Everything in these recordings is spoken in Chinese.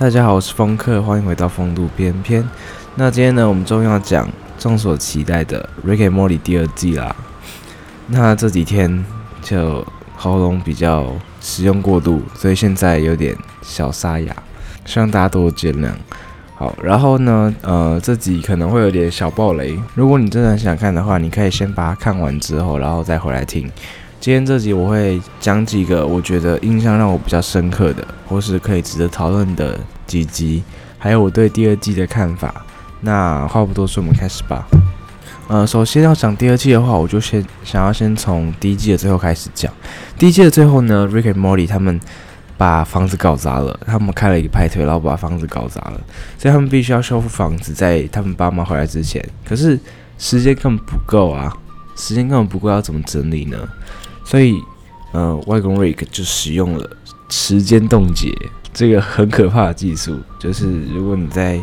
大家好，我是风客，欢迎回到风度翩翩。那今天呢，我们终于要讲众所期待的《Rick and Morty》第二季啦。那这几天就喉咙比较使用过度，所以现在有点小沙哑，希望大家多多见谅。好，然后呢，呃，这集可能会有点小爆雷，如果你真的很想看的话，你可以先把它看完之后，然后再回来听。今天这集我会讲几个我觉得印象让我比较深刻的，或是可以值得讨论的几集，还有我对第二季的看法。那话不多说，我们开始吧。呃，首先要讲第二季的话，我就先想要先从第一季的最后开始讲。第一季的最后呢，Rick and Morty 他们把房子搞砸了，他们开了一个派对，然后把房子搞砸了，所以他们必须要修复房子，在他们爸妈回来之前。可是时间根本不够啊，时间根本不够，要怎么整理呢？所以，呃，外公 Rick 就使用了时间冻结这个很可怕的技术。就是如果你在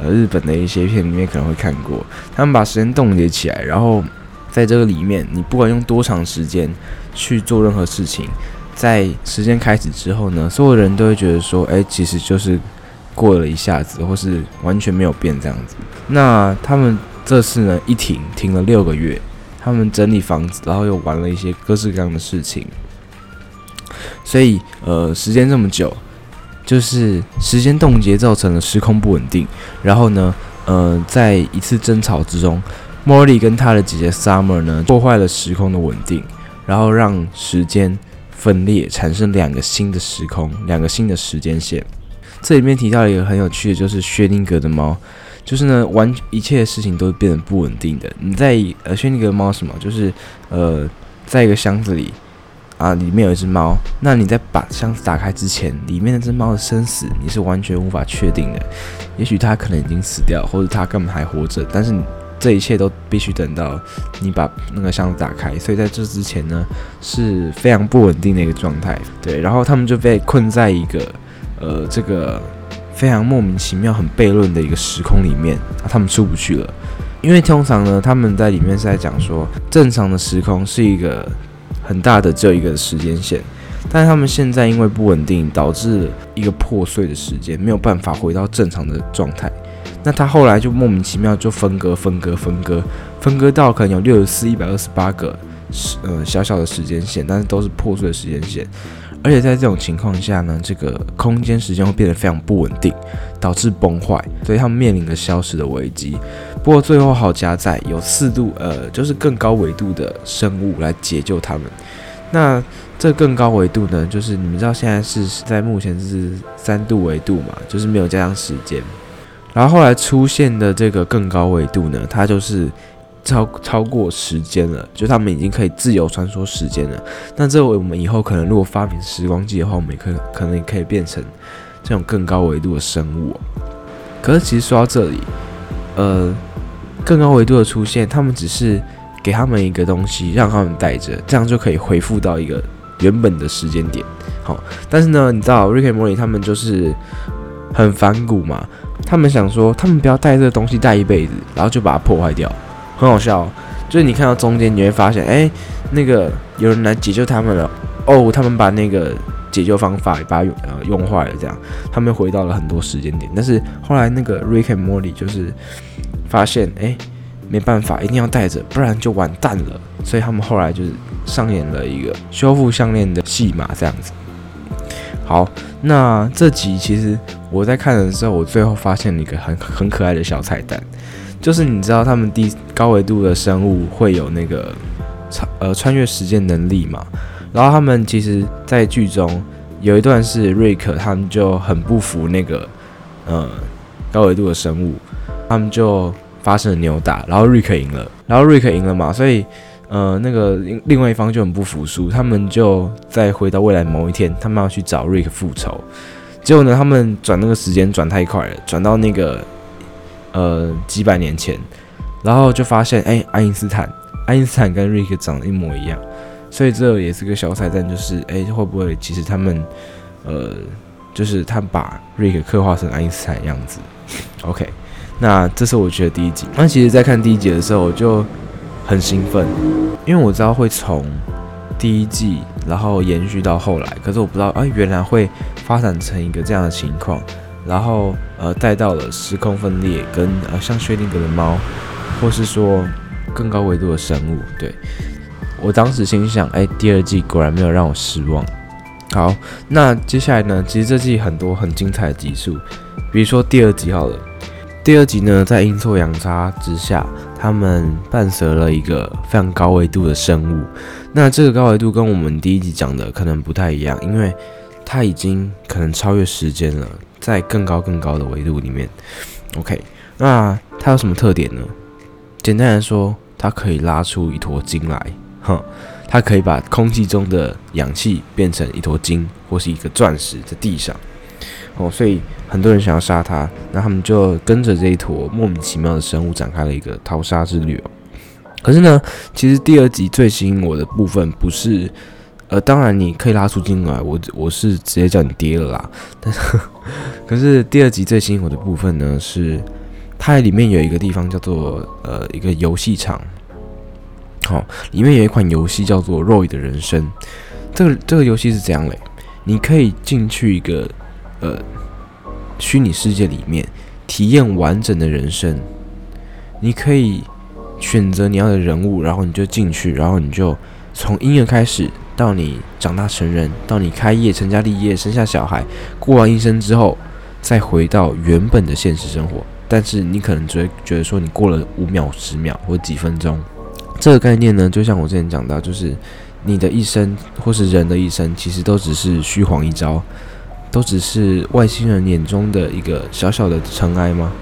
呃日本的一些片里面可能会看过，他们把时间冻结起来，然后在这个里面，你不管用多长时间去做任何事情，在时间开始之后呢，所有人都会觉得说，哎，其实就是过了一下子，或是完全没有变这样子。那他们这次呢，一停停了六个月。他们整理房子，然后又玩了一些各式各样的事情，所以呃，时间这么久，就是时间冻结造成了时空不稳定。然后呢，呃，在一次争吵之中，莫莉跟他的姐姐 Summer 呢，破坏了时空的稳定，然后让时间分裂，产生两个新的时空，两个新的时间线。这里面提到一个很有趣的，就是薛定谔的猫。就是呢，完一切的事情都变得不稳定的。你在呃，薛定谔猫什么？就是呃，在一个箱子里啊，里面有一只猫。那你在把箱子打开之前，里面那只猫的生死你是完全无法确定的。也许它可能已经死掉，或者它根本还活着。但是这一切都必须等到你把那个箱子打开。所以在这之前呢，是非常不稳定的一个状态。对，然后他们就被困在一个呃这个。非常莫名其妙、很悖论的一个时空里面，啊，他们出不去了。因为通常呢，他们在里面是在讲说，正常的时空是一个很大的只有一个时间线，但是他们现在因为不稳定，导致一个破碎的时间，没有办法回到正常的状态。那他后来就莫名其妙就分割、分割、分割，分割到可能有六十四、一百二十八个时呃小小的时间线，但是都是破碎的时间线。而且在这种情况下呢，这个空间时间会变得非常不稳定，导致崩坏，所以他们面临着消失的危机。不过最后好加在有四度，呃，就是更高维度的生物来解救他们。那这更高维度呢，就是你们知道现在是在目前是三度维度嘛，就是没有加上时间。然后后来出现的这个更高维度呢，它就是。超超过时间了，就他们已经可以自由穿梭时间了。那这我们以后可能如果发明时光机的话，我们也可可能也可以变成这种更高维度的生物。可是其实说到这里，呃，更高维度的出现，他们只是给他们一个东西，让他们带着，这样就可以恢复到一个原本的时间点。好，但是呢，你知道 Rick and Morty 他们就是很反骨嘛，他们想说，他们不要带这个东西带一辈子，然后就把它破坏掉。很好笑，就是你看到中间，你会发现，哎，那个有人来解救他们了。哦，他们把那个解救方法把它用呃用坏了，这样他们回到了很多时间点。但是后来那个 Rick and Morty 就是发现，哎，没办法，一定要带着，不然就完蛋了。所以他们后来就是上演了一个修复项链的戏码，这样子。好，那这集其实我在看的时候，我最后发现了一个很很可爱的小彩蛋。就是你知道他们低高维度的生物会有那个穿呃穿越时间能力嘛？然后他们其实，在剧中有一段是瑞克他们就很不服那个呃高维度的生物，他们就发生了扭打，然后瑞克赢了，然后瑞克赢了嘛，所以呃那个另外一方就很不服输，他们就再回到未来某一天，他们要去找瑞克复仇，结果呢，他们转那个时间转太快了，转到那个。呃，几百年前，然后就发现，哎、爱因斯坦，爱因斯坦跟瑞克长得一模一样，所以这也是个小彩蛋，就是，哎、会不会其实他们，呃，就是他把瑞克刻画成爱因斯坦的样子？OK，那这是我觉得第一集。那其实，在看第一集的时候，我就很兴奋，因为我知道会从第一季，然后延续到后来，可是我不知道，哎、原来会发展成一个这样的情况。然后呃带到了时空分裂跟呃像薛定谔的猫，或是说更高维度的生物。对，我当时心想，哎，第二季果然没有让我失望。好，那接下来呢，其实这季很多很精彩的集数，比如说第二集好了。第二集呢，在阴错阳差之下，他们伴随了一个非常高维度的生物。那这个高维度跟我们第一集讲的可能不太一样，因为它已经可能超越时间了，在更高更高的维度里面。OK，那它有什么特点呢？简单来说，它可以拉出一坨金来，哼，它可以把空气中的氧气变成一坨金，或是一个钻石在地上。哦，所以很多人想要杀他，那他们就跟着这一坨莫名其妙的生物展开了一个逃杀之旅哦。可是呢，其实第二集最吸引我的部分不是，呃，当然你可以拉出金来，我我是直接叫你爹了啦。但是，可是第二集最吸引我的部分呢，是它里面有一个地方叫做呃一个游戏场，好、哦，里面有一款游戏叫做《Roy 的人生》。这个这个游戏是怎样嘞？你可以进去一个。呃，虚拟世界里面体验完整的人生，你可以选择你要的人物，然后你就进去，然后你就从婴儿开始到你长大成人，到你开业成家立业生下小孩，过完一生之后，再回到原本的现实生活。但是你可能只会觉得说你过了五秒、十秒或几分钟，这个概念呢，就像我之前讲到，就是你的一生或是人的一生，其实都只是虚晃一招。都只是外星人眼中的一个小小的尘埃吗？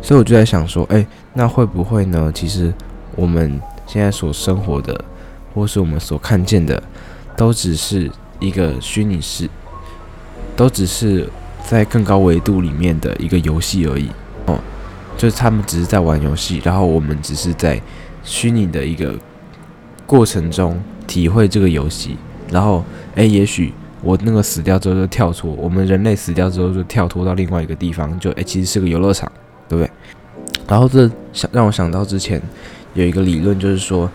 所以我就在想说，哎，那会不会呢？其实我们现在所生活的，或是我们所看见的，都只是一个虚拟世，都只是在更高维度里面的一个游戏而已。哦，就是他们只是在玩游戏，然后我们只是在虚拟的一个过程中体会这个游戏，然后，哎，也许。我那个死掉之后就跳脱，我们人类死掉之后就跳脱到另外一个地方，就诶、其实是个游乐场，对不对？然后这想让我想到之前有一个理论，就是说，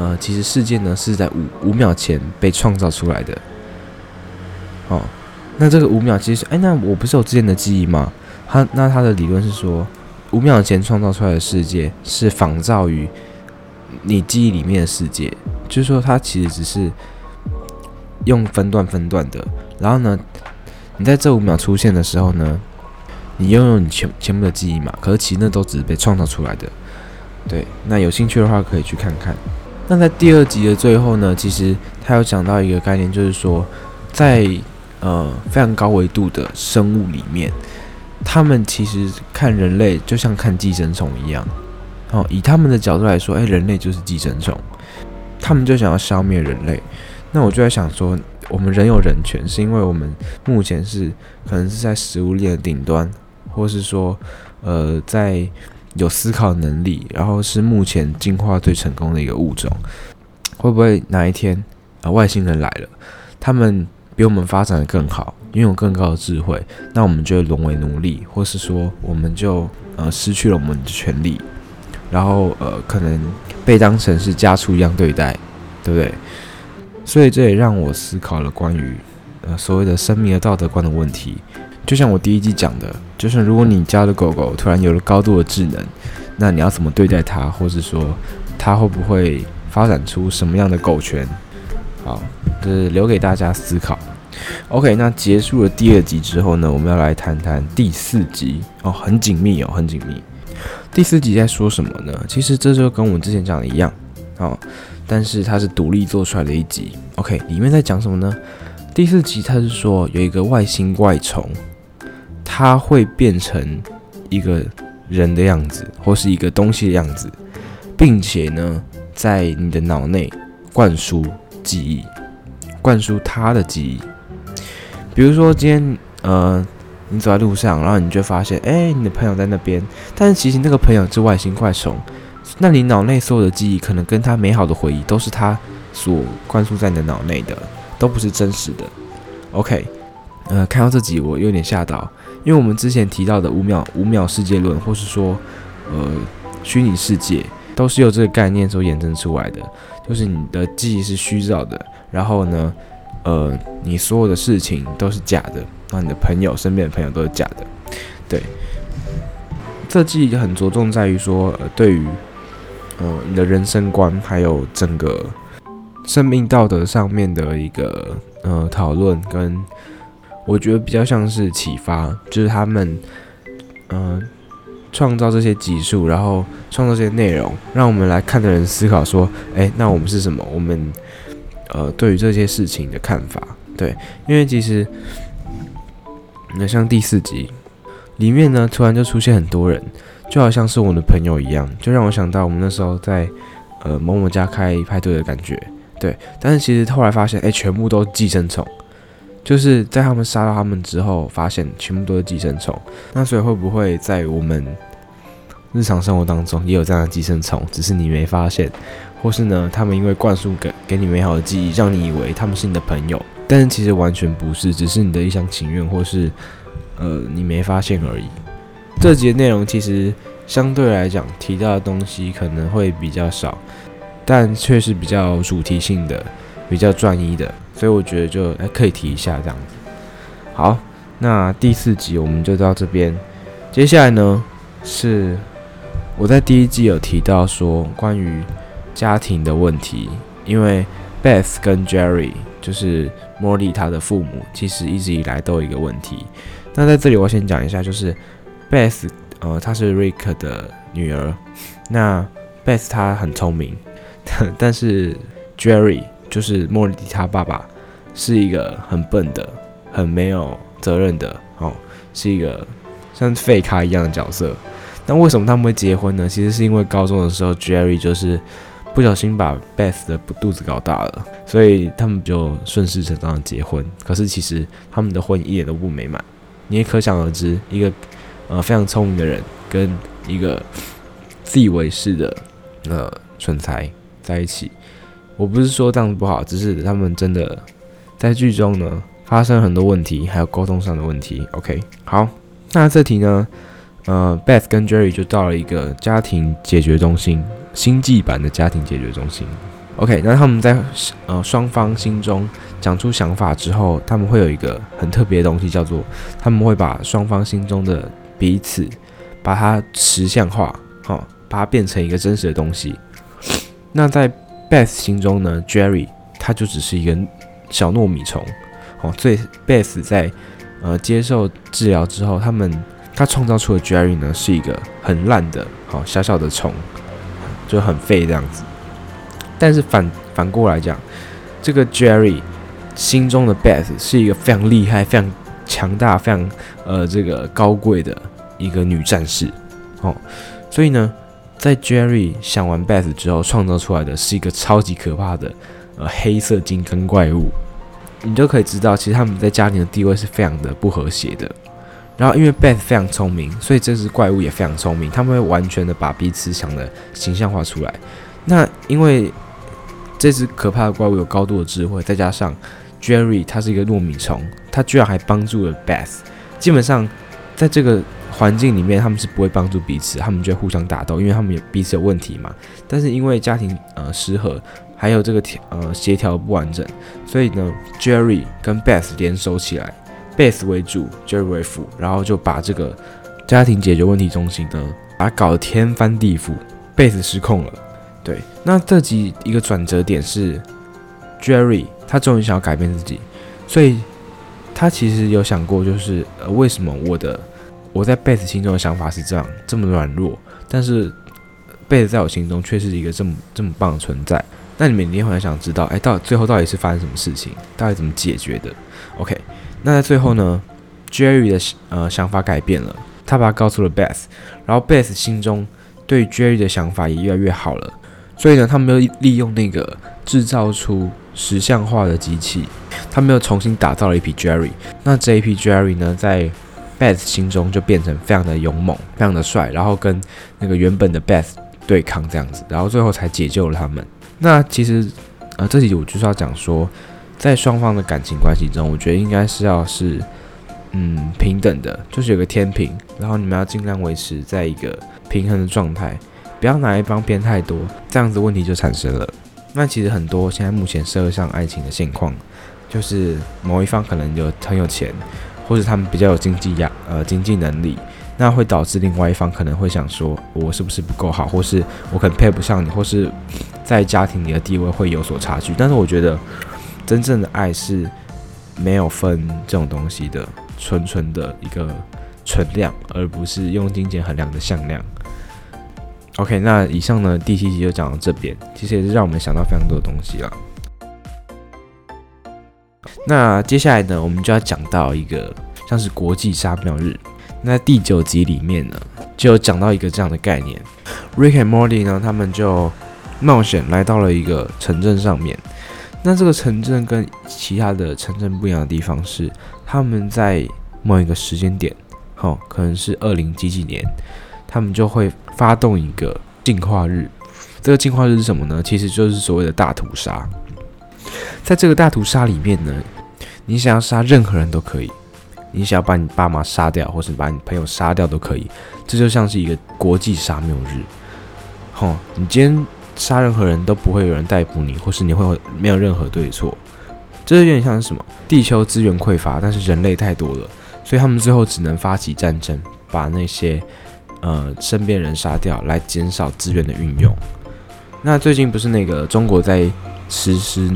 呃，其实世界呢是在五五秒前被创造出来的。哦，那这个五秒其实，哎、那我不是有之前的记忆吗？他那他的理论是说，五秒前创造出来的世界是仿造于你记忆里面的世界，就是说它其实只是。用分段分段的，然后呢，你在这五秒出现的时候呢，你拥有你全全部的记忆嘛？可是其实那都只是被创造出来的。对，那有兴趣的话可以去看看。那在第二集的最后呢，其实他有讲到一个概念，就是说，在呃非常高维度的生物里面，他们其实看人类就像看寄生虫一样。哦，以他们的角度来说，哎，人类就是寄生虫，他们就想要消灭人类。那我就在想说，我们人有人权，是因为我们目前是可能是在食物链的顶端，或是说，呃，在有思考能力，然后是目前进化最成功的一个物种。会不会哪一天啊，外星人来了，他们比我们发展的更好，拥有更高的智慧，那我们就会沦为奴隶，或是说，我们就呃失去了我们的权利，然后呃可能被当成是家畜一样对待，对不对？所以这也让我思考了关于呃所谓的生命的道德观的问题。就像我第一集讲的，就是如果你家的狗狗突然有了高度的智能，那你要怎么对待它，或是说它会不会发展出什么样的狗权？好，这是留给大家思考。OK，那结束了第二集之后呢，我们要来谈谈第四集哦，很紧密哦，很紧密。第四集在说什么呢？其实这就跟我们之前讲的一样，哦。但是它是独立做出来的一集，OK，里面在讲什么呢？第四集它是说有一个外星怪虫，它会变成一个人的样子，或是一个东西的样子，并且呢，在你的脑内灌输记忆，灌输它的记忆。比如说今天，呃，你走在路上，然后你就发现，哎，你的朋友在那边，但是其实那个朋友是外星怪虫。那你脑内所有的记忆，可能跟他美好的回忆，都是他所灌输在你的脑内的，都不是真实的。OK，呃，看到这集我有点吓到，因为我们之前提到的五秒五秒世界论，或是说，呃，虚拟世界，都是由这个概念所衍生出来的，就是你的记忆是虚造的，然后呢，呃，你所有的事情都是假的，那你的朋友身边的朋友都是假的。对，这季很着重在于说，呃，对于呃你的人生观还有整个生命道德上面的一个呃讨论，跟我觉得比较像是启发，就是他们嗯。创造这些集数，然后创造这些内容，让我们来看的人思考说：诶，那我们是什么？我们呃，对于这些事情的看法，对，因为其实那像第四集里面呢，突然就出现很多人，就好像是我的朋友一样，就让我想到我们那时候在呃某某家开派对的感觉，对。但是其实后来发现，诶，全部都寄生虫。就是在他们杀到他们之后，发现全部都是寄生虫。那所以会不会在我们日常生活当中也有这样的寄生虫，只是你没发现，或是呢，他们因为灌输给给你美好的记忆，让你以为他们是你的朋友，但是其实完全不是，只是你的一厢情愿，或是呃你没发现而已。这集的内容其实相对来讲提到的东西可能会比较少，但却是比较主题性的，比较专一的。所以我觉得就还可以提一下这样子。好，那第四集我们就到这边。接下来呢是我在第一季有提到说关于家庭的问题，因为 Beth 跟 Jerry 就是茉莉她的父母，其实一直以来都有一个问题。那在这里我先讲一下，就是 Beth 呃她是 Rick 的女儿，那 Beth 她很聪明，但是 Jerry 就是茉莉她爸爸。是一个很笨的、很没有责任的，哦，是一个像废咖一样的角色。那为什么他们会结婚呢？其实是因为高中的时候，Jerry 就是不小心把 Beth 的肚子搞大了，所以他们就顺势成章的结婚。可是其实他们的婚姻一点都不美满。你也可想而知，一个呃非常聪明的人跟一个自以为是的呃蠢材在一起，我不是说这样不好，只是他们真的。在剧中呢，发生很多问题，还有沟通上的问题。OK，好，那这题呢，呃，Beth 跟 Jerry 就到了一个家庭解决中心，星际版的家庭解决中心。OK，那他们在呃双方心中讲出想法之后，他们会有一个很特别的东西，叫做他们会把双方心中的彼此，把它实像化，好、哦，把它变成一个真实的东西。那在 Beth 心中呢，Jerry 他就只是一个。小糯米虫，哦，最 Beth 在呃接受治疗之后，他们他创造出的 Jerry 呢是一个很烂的，好、哦、小小的虫，就很废这样子。但是反反过来讲，这个 Jerry 心中的 Beth 是一个非常厉害、非常强大、非常呃这个高贵的一个女战士，哦，所以呢，在 Jerry 想完 Beth 之后，创造出来的是一个超级可怕的。呃，黑色金刚怪物，你就可以知道，其实他们在家庭的地位是非常的不和谐的。然后，因为 Beth 非常聪明，所以这只怪物也非常聪明，他们会完全的把彼此想的形象化出来。那因为这只可怕的怪物有高度的智慧，再加上 Jerry 他是一个糯米虫，他居然还帮助了 Beth。基本上，在这个环境里面，他们是不会帮助彼此，他们就会互相打斗，因为他们有彼此有问题嘛。但是因为家庭呃失和。还有这个调呃协调不完整，所以呢，Jerry 跟 Beth 联手起来，Beth 为主，Jerry 为辅，然后就把这个家庭解决问题中心呢，把它搞得天翻地覆，Beth 失控了。对，那这集一个转折点是 Jerry 他终于想要改变自己，所以他其实有想过，就是呃为什么我的我在 Beth 心中的想法是这样这么软弱，但是 Beth 在我心中却是一个这么这么棒的存在。那你们一定会很想知道，哎，到最后到底是发生什么事情，到底怎么解决的？OK，那在最后呢，Jerry 的呃想法改变了，他把他告诉了 Beth，然后 Beth 心中对 Jerry 的想法也越来越好了，所以呢，他们又利用那个制造出实像化的机器，他们又重新打造了一批 Jerry，那这一批 Jerry 呢，在 Beth 心中就变成非常的勇猛，非常的帅，然后跟那个原本的 Beth 对抗这样子，然后最后才解救了他们。那其实，呃，这集我就是要讲说，在双方的感情关系中，我觉得应该是要是，嗯，平等的，就是有个天平，然后你们要尽量维持在一个平衡的状态，不要哪一方偏太多，这样子问题就产生了。那其实很多现在目前社会上爱情的现况，就是某一方可能有很有钱，或者他们比较有经济压呃经济能力，那会导致另外一方可能会想说，我是不是不够好，或是我可能配不上你，或是在家庭里的地位会有所差距。但是我觉得，真正的爱是没有分这种东西的，纯纯的一个存量，而不是用金钱衡量的向量。OK，那以上呢第七集就讲到这边，其实也是让我们想到非常多的东西了。那接下来呢，我们就要讲到一个像是国际杀庙日。那第九集里面呢，就讲到一个这样的概念，Rick and Morty 呢，他们就冒险来到了一个城镇上面。那这个城镇跟其他的城镇不一样的地方是，他们在某一个时间点，好，可能是二零几几年，他们就会发动一个进化日。这个进化日是什么呢？其实就是所谓的大屠杀。在这个大屠杀里面呢，你想要杀任何人都可以，你想要把你爸妈杀掉，或是把你朋友杀掉都可以。这就像是一个国际杀谬日。吼，你今天杀任何人都不会有人逮捕你，或是你会没有任何对错。这有点像是什么？地球资源匮乏，但是人类太多了，所以他们最后只能发起战争，把那些呃身边人杀掉，来减少资源的运用。那最近不是那个中国在实施？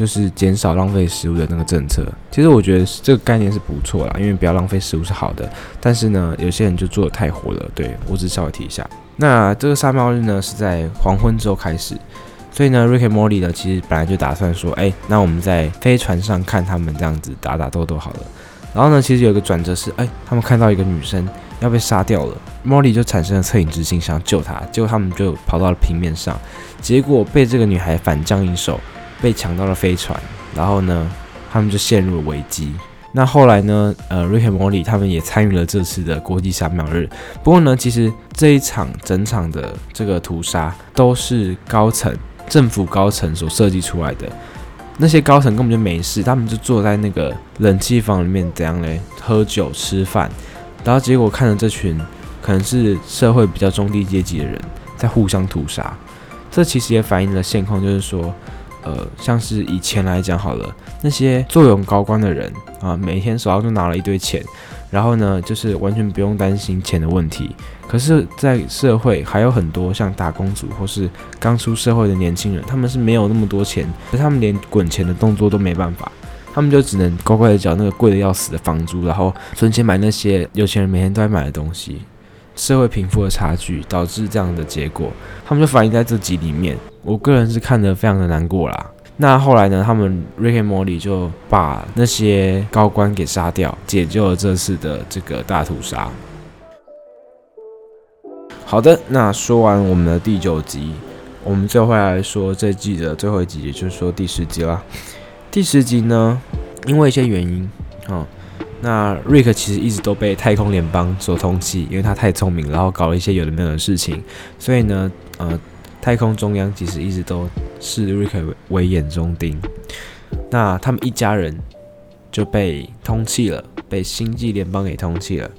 就是减少浪费食物的那个政策，其实我觉得这个概念是不错啦，因为不要浪费食物是好的。但是呢，有些人就做得太火了，对，我只是稍微提一下。那这个杀猫日呢是在黄昏之后开始，所以呢，Rick and Morty 呢其实本来就打算说，哎，那我们在飞船上看他们这样子打打斗斗好了。然后呢，其实有一个转折是，哎，他们看到一个女生要被杀掉了，Morty 就产生了恻隐之心，想要救她，结果他们就跑到了平面上，结果被这个女孩反将一手。被抢到了飞船，然后呢，他们就陷入了危机。那后来呢，呃，Rick and Morty 他们也参与了这次的国际杀秒日。不过呢，其实这一场整场的这个屠杀都是高层政府高层所设计出来的。那些高层根本就没事，他们就坐在那个冷气房里面，怎样嘞？喝酒吃饭，然后结果看着这群可能是社会比较中低阶级的人在互相屠杀。这其实也反映了现况，就是说。呃，像是以前来讲好了，那些坐拥高官的人啊，每天手上就拿了一堆钱，然后呢，就是完全不用担心钱的问题。可是，在社会还有很多像打工族或是刚出社会的年轻人，他们是没有那么多钱，他们连滚钱的动作都没办法，他们就只能乖乖的缴那个贵的要死的房租，然后存钱买那些有钱人每天都在买的东西。社会贫富的差距导致这样的结果，他们就反映在这集里面。我个人是看得非常的难过啦。那后来呢，他们 ricky Morty 就把那些高官给杀掉，解救了这次的这个大屠杀。好的，那说完我们的第九集，我们最后来说这季的最后一集，也就是说第十集啦。第十集呢，因为一些原因，哦。那 Rick 其实一直都被太空联邦所通缉，因为他太聪明，然后搞了一些有的没有的事情，所以呢，呃，太空中央其实一直都视 Rick 为眼中钉。那他们一家人就被通缉了，被星际联邦给通缉了。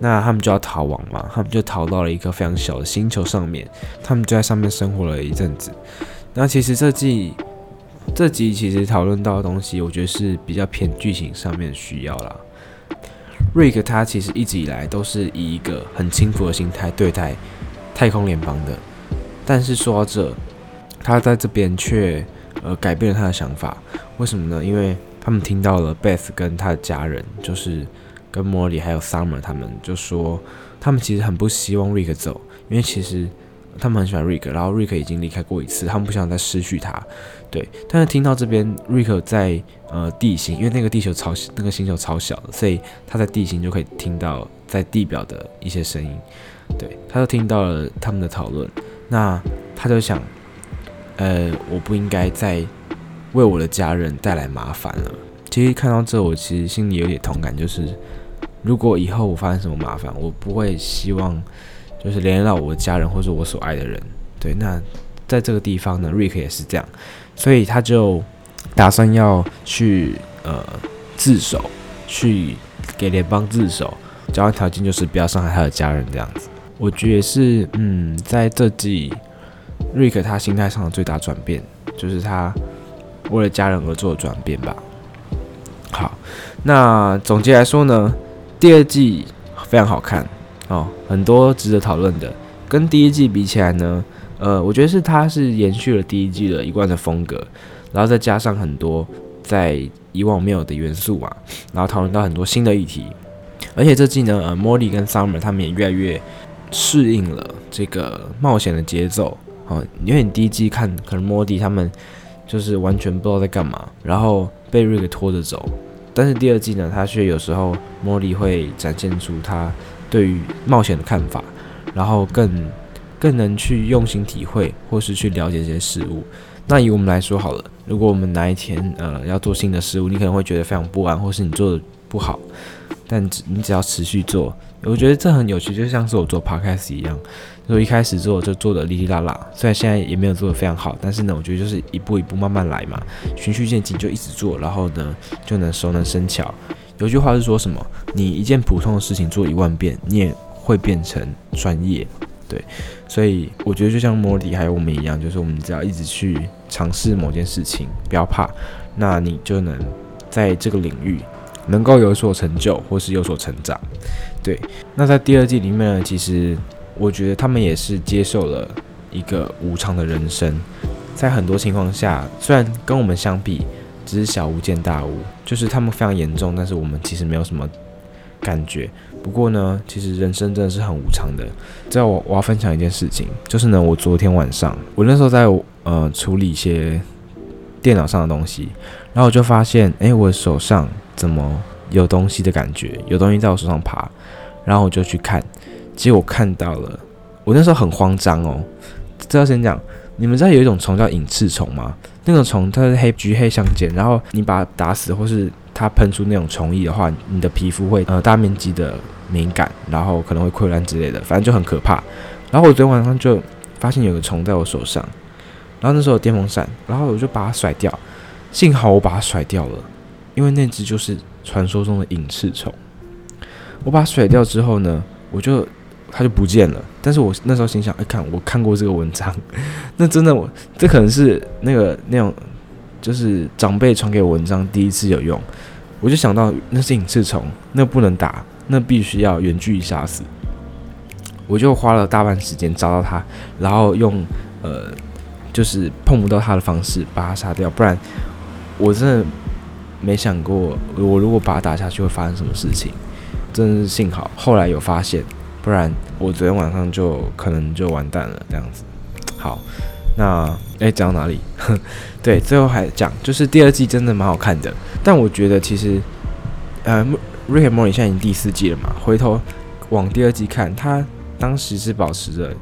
那他们就要逃亡嘛，他们就逃到了一个非常小的星球上面，他们就在上面生活了一阵子。那其实这季这集其实讨论到的东西，我觉得是比较偏剧情上面需要啦。Rick 他其实一直以来都是以一个很轻浮的心态对待太空联邦的，但是说到这，他在这边却呃改变了他的想法。为什么呢？因为他们听到了 Beth 跟他的家人，就是跟 Morty 还有 Summer 他们就说，他们其实很不希望 Rick 走，因为其实。他们很喜欢瑞克，然后瑞克已经离开过一次，他们不想再失去他。对，但是听到这边瑞克在呃地心，因为那个地球超那个星球超小的，所以他在地心就可以听到在地表的一些声音。对，他就听到了他们的讨论，那他就想，呃，我不应该再为我的家人带来麻烦了。其实看到这，我其实心里有点同感，就是如果以后我发生什么麻烦，我不会希望。就是连累到我的家人或者我所爱的人，对，那在这个地方呢，Rick 也是这样，所以他就打算要去呃自首，去给联邦自首，交换条件就是不要伤害他的家人这样子。我觉得是，嗯，在这季瑞克他心态上的最大转变，就是他为了家人而做的转变吧。好，那总结来说呢，第二季非常好看哦，很多值得讨论的。跟第一季比起来呢，呃，我觉得是它是延续了第一季的一贯的风格，然后再加上很多在以往没有的元素嘛，然后讨论到很多新的议题。而且这季呢，呃，Morty 跟 Summer 他们也越来越适应了这个冒险的节奏。哦，因为你第一季看，可能莫迪他们就是完全不知道在干嘛，然后被瑞给拖着走。但是第二季呢，他却有时候莫迪会展现出他对于冒险的看法，然后更更能去用心体会，或是去了解这些事物。那以我们来说好了，如果我们哪一天呃要做新的事物，你可能会觉得非常不安，或是你做的不好。但只你只要持续做，我觉得这很有趣，就像是我做 podcast 一样，就一开始做就做的哩哩啦啦，虽然现在也没有做的非常好，但是呢，我觉得就是一步一步慢慢来嘛，循序渐进，就一直做，然后呢就能熟能生巧。有句话是说什么？你一件普通的事情做一万遍，你也会变成专业。对，所以我觉得就像 Morty 还有我们一样，就是我们只要一直去尝试某件事情，不要怕，那你就能在这个领域。能够有所成就，或是有所成长，对。那在第二季里面呢，其实我觉得他们也是接受了一个无常的人生，在很多情况下，虽然跟我们相比只是小巫见大巫，就是他们非常严重，但是我们其实没有什么感觉。不过呢，其实人生真的是很无常的。在我我要分享一件事情，就是呢，我昨天晚上我那时候在呃处理一些电脑上的东西，然后我就发现，哎，我手上。怎么有东西的感觉？有东西在我手上爬，然后我就去看，结果看到了。我那时候很慌张哦。这要先讲，你们知道有一种虫叫隐翅虫吗？那种虫它是黑橘黑相间，然后你把它打死，或是它喷出那种虫液的话，你的皮肤会呃大面积的敏感，然后可能会溃烂之类的，反正就很可怕。然后我昨天晚上就发现有个虫在我手上，然后那时候有电风扇，然后我就把它甩掉，幸好我把它甩掉了。因为那只就是传说中的隐翅虫，我把它甩掉之后呢，我就它就不见了。但是我那时候心想，哎，看我看过这个文章，那真的我这可能是那个那种就是长辈传给我文章第一次有用，我就想到那是隐翅虫，那不能打，那必须要远距离杀死。我就花了大半时间找到它，然后用呃就是碰不到他的方式把他杀掉，不然我真的。没想过，我如果把他打下去会发生什么事情，真是幸好后来有发现，不然我昨天晚上就可能就完蛋了这样子。好，那诶，讲到哪里？对，最后还讲，就是第二季真的蛮好看的，但我觉得其实，呃，Rick and Morty 现在已经第四季了嘛，回头往第二季看，他当时是保持着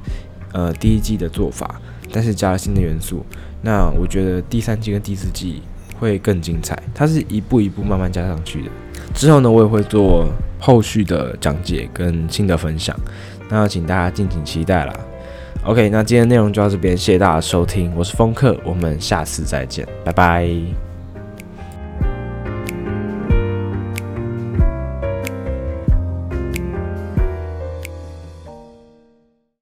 呃第一季的做法，但是加了新的元素。那我觉得第三季跟第四季。会更精彩，它是一步一步慢慢加上去的。之后呢，我也会做后续的讲解跟新的分享，那请大家敬请期待啦。OK，那今天内容就到这边，谢谢大家收听，我是风客，我们下次再见，拜拜。